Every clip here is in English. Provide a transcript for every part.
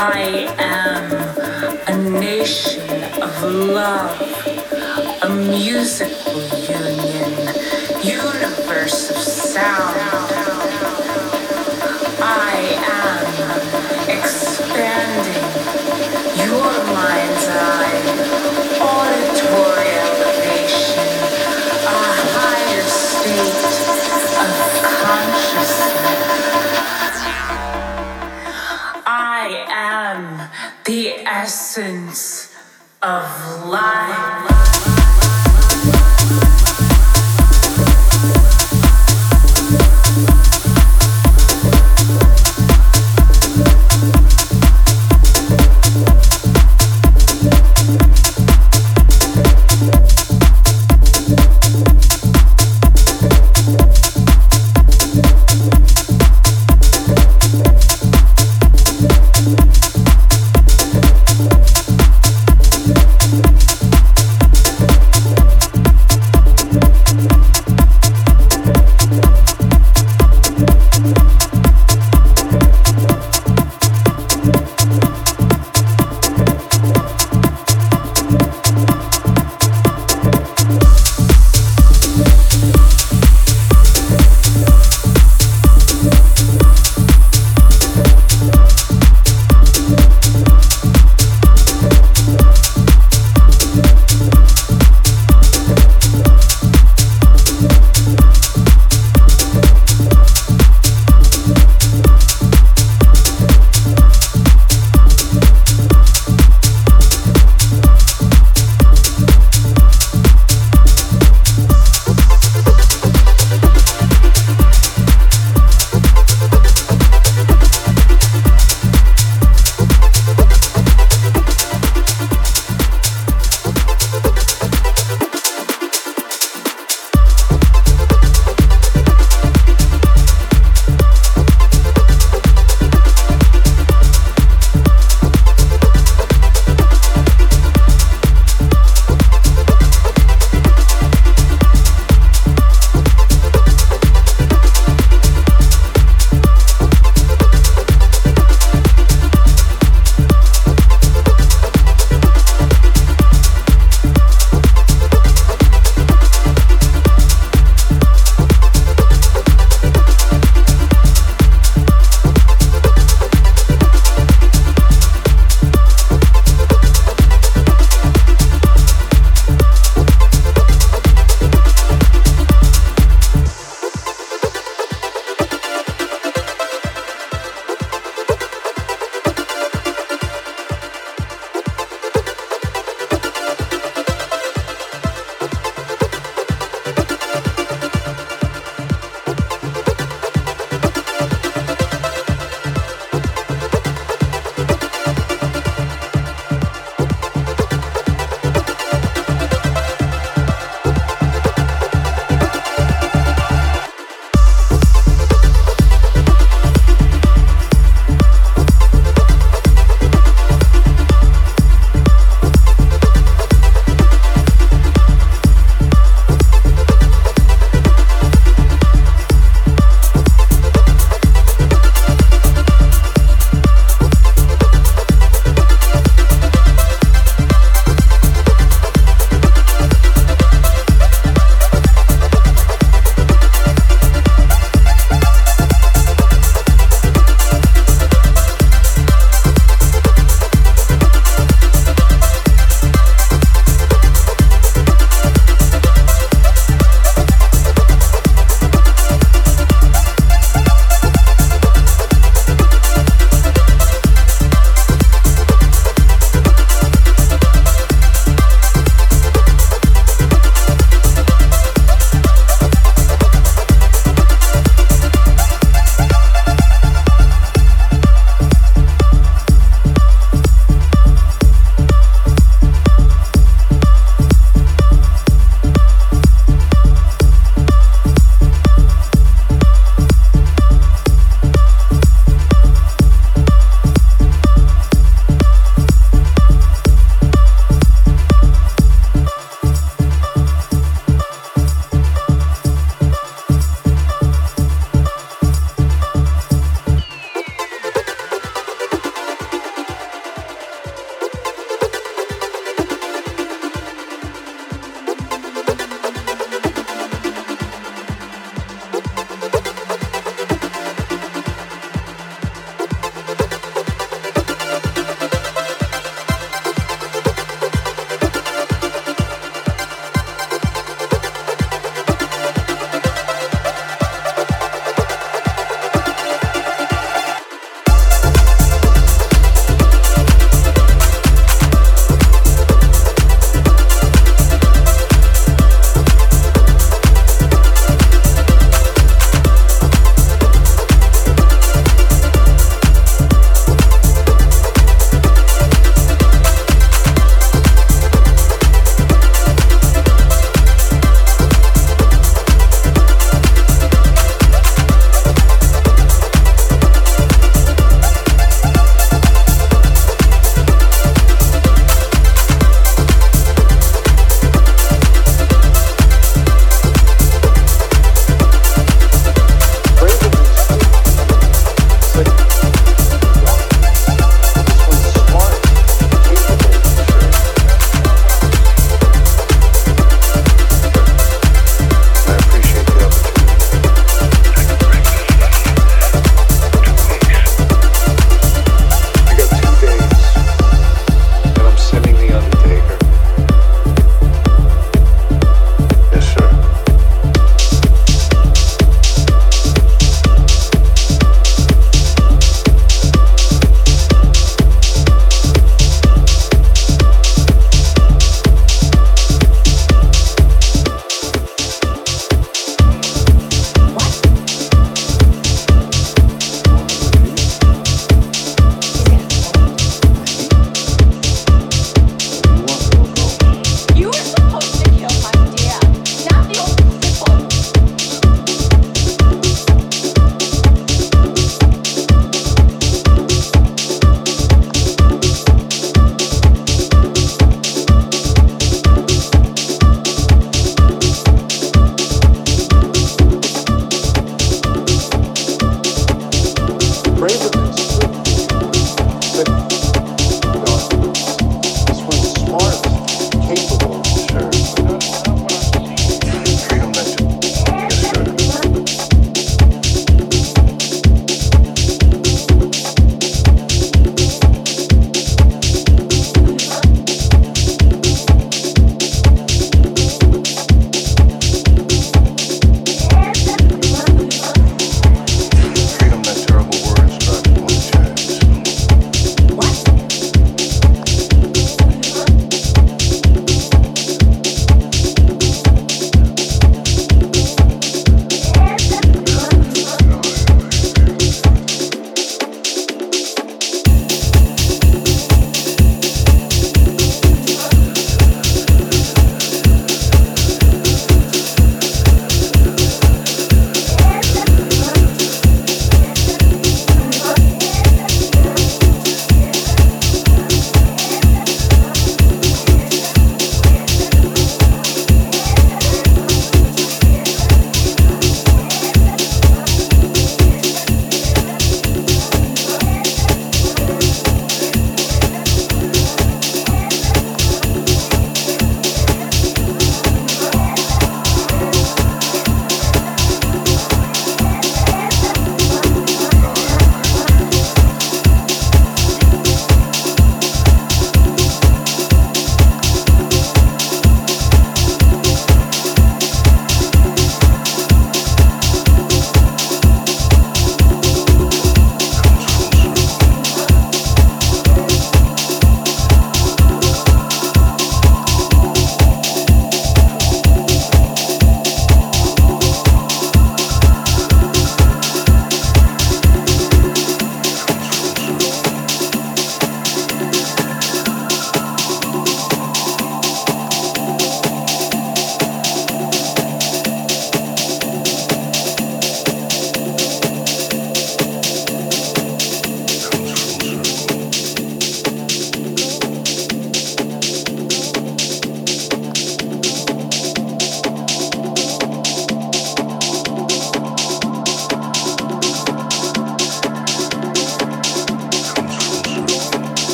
I am a nation of love, a musical union, universe of sound.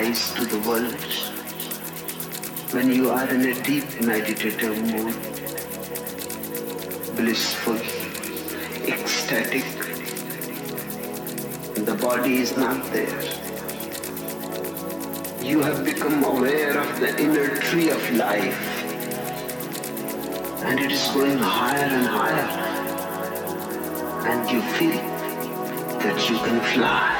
Eyes to the world, when you are in a deep meditative mood, blissful, ecstatic, the body is not there. You have become aware of the inner tree of life, and it is going higher and higher, and you feel that you can fly.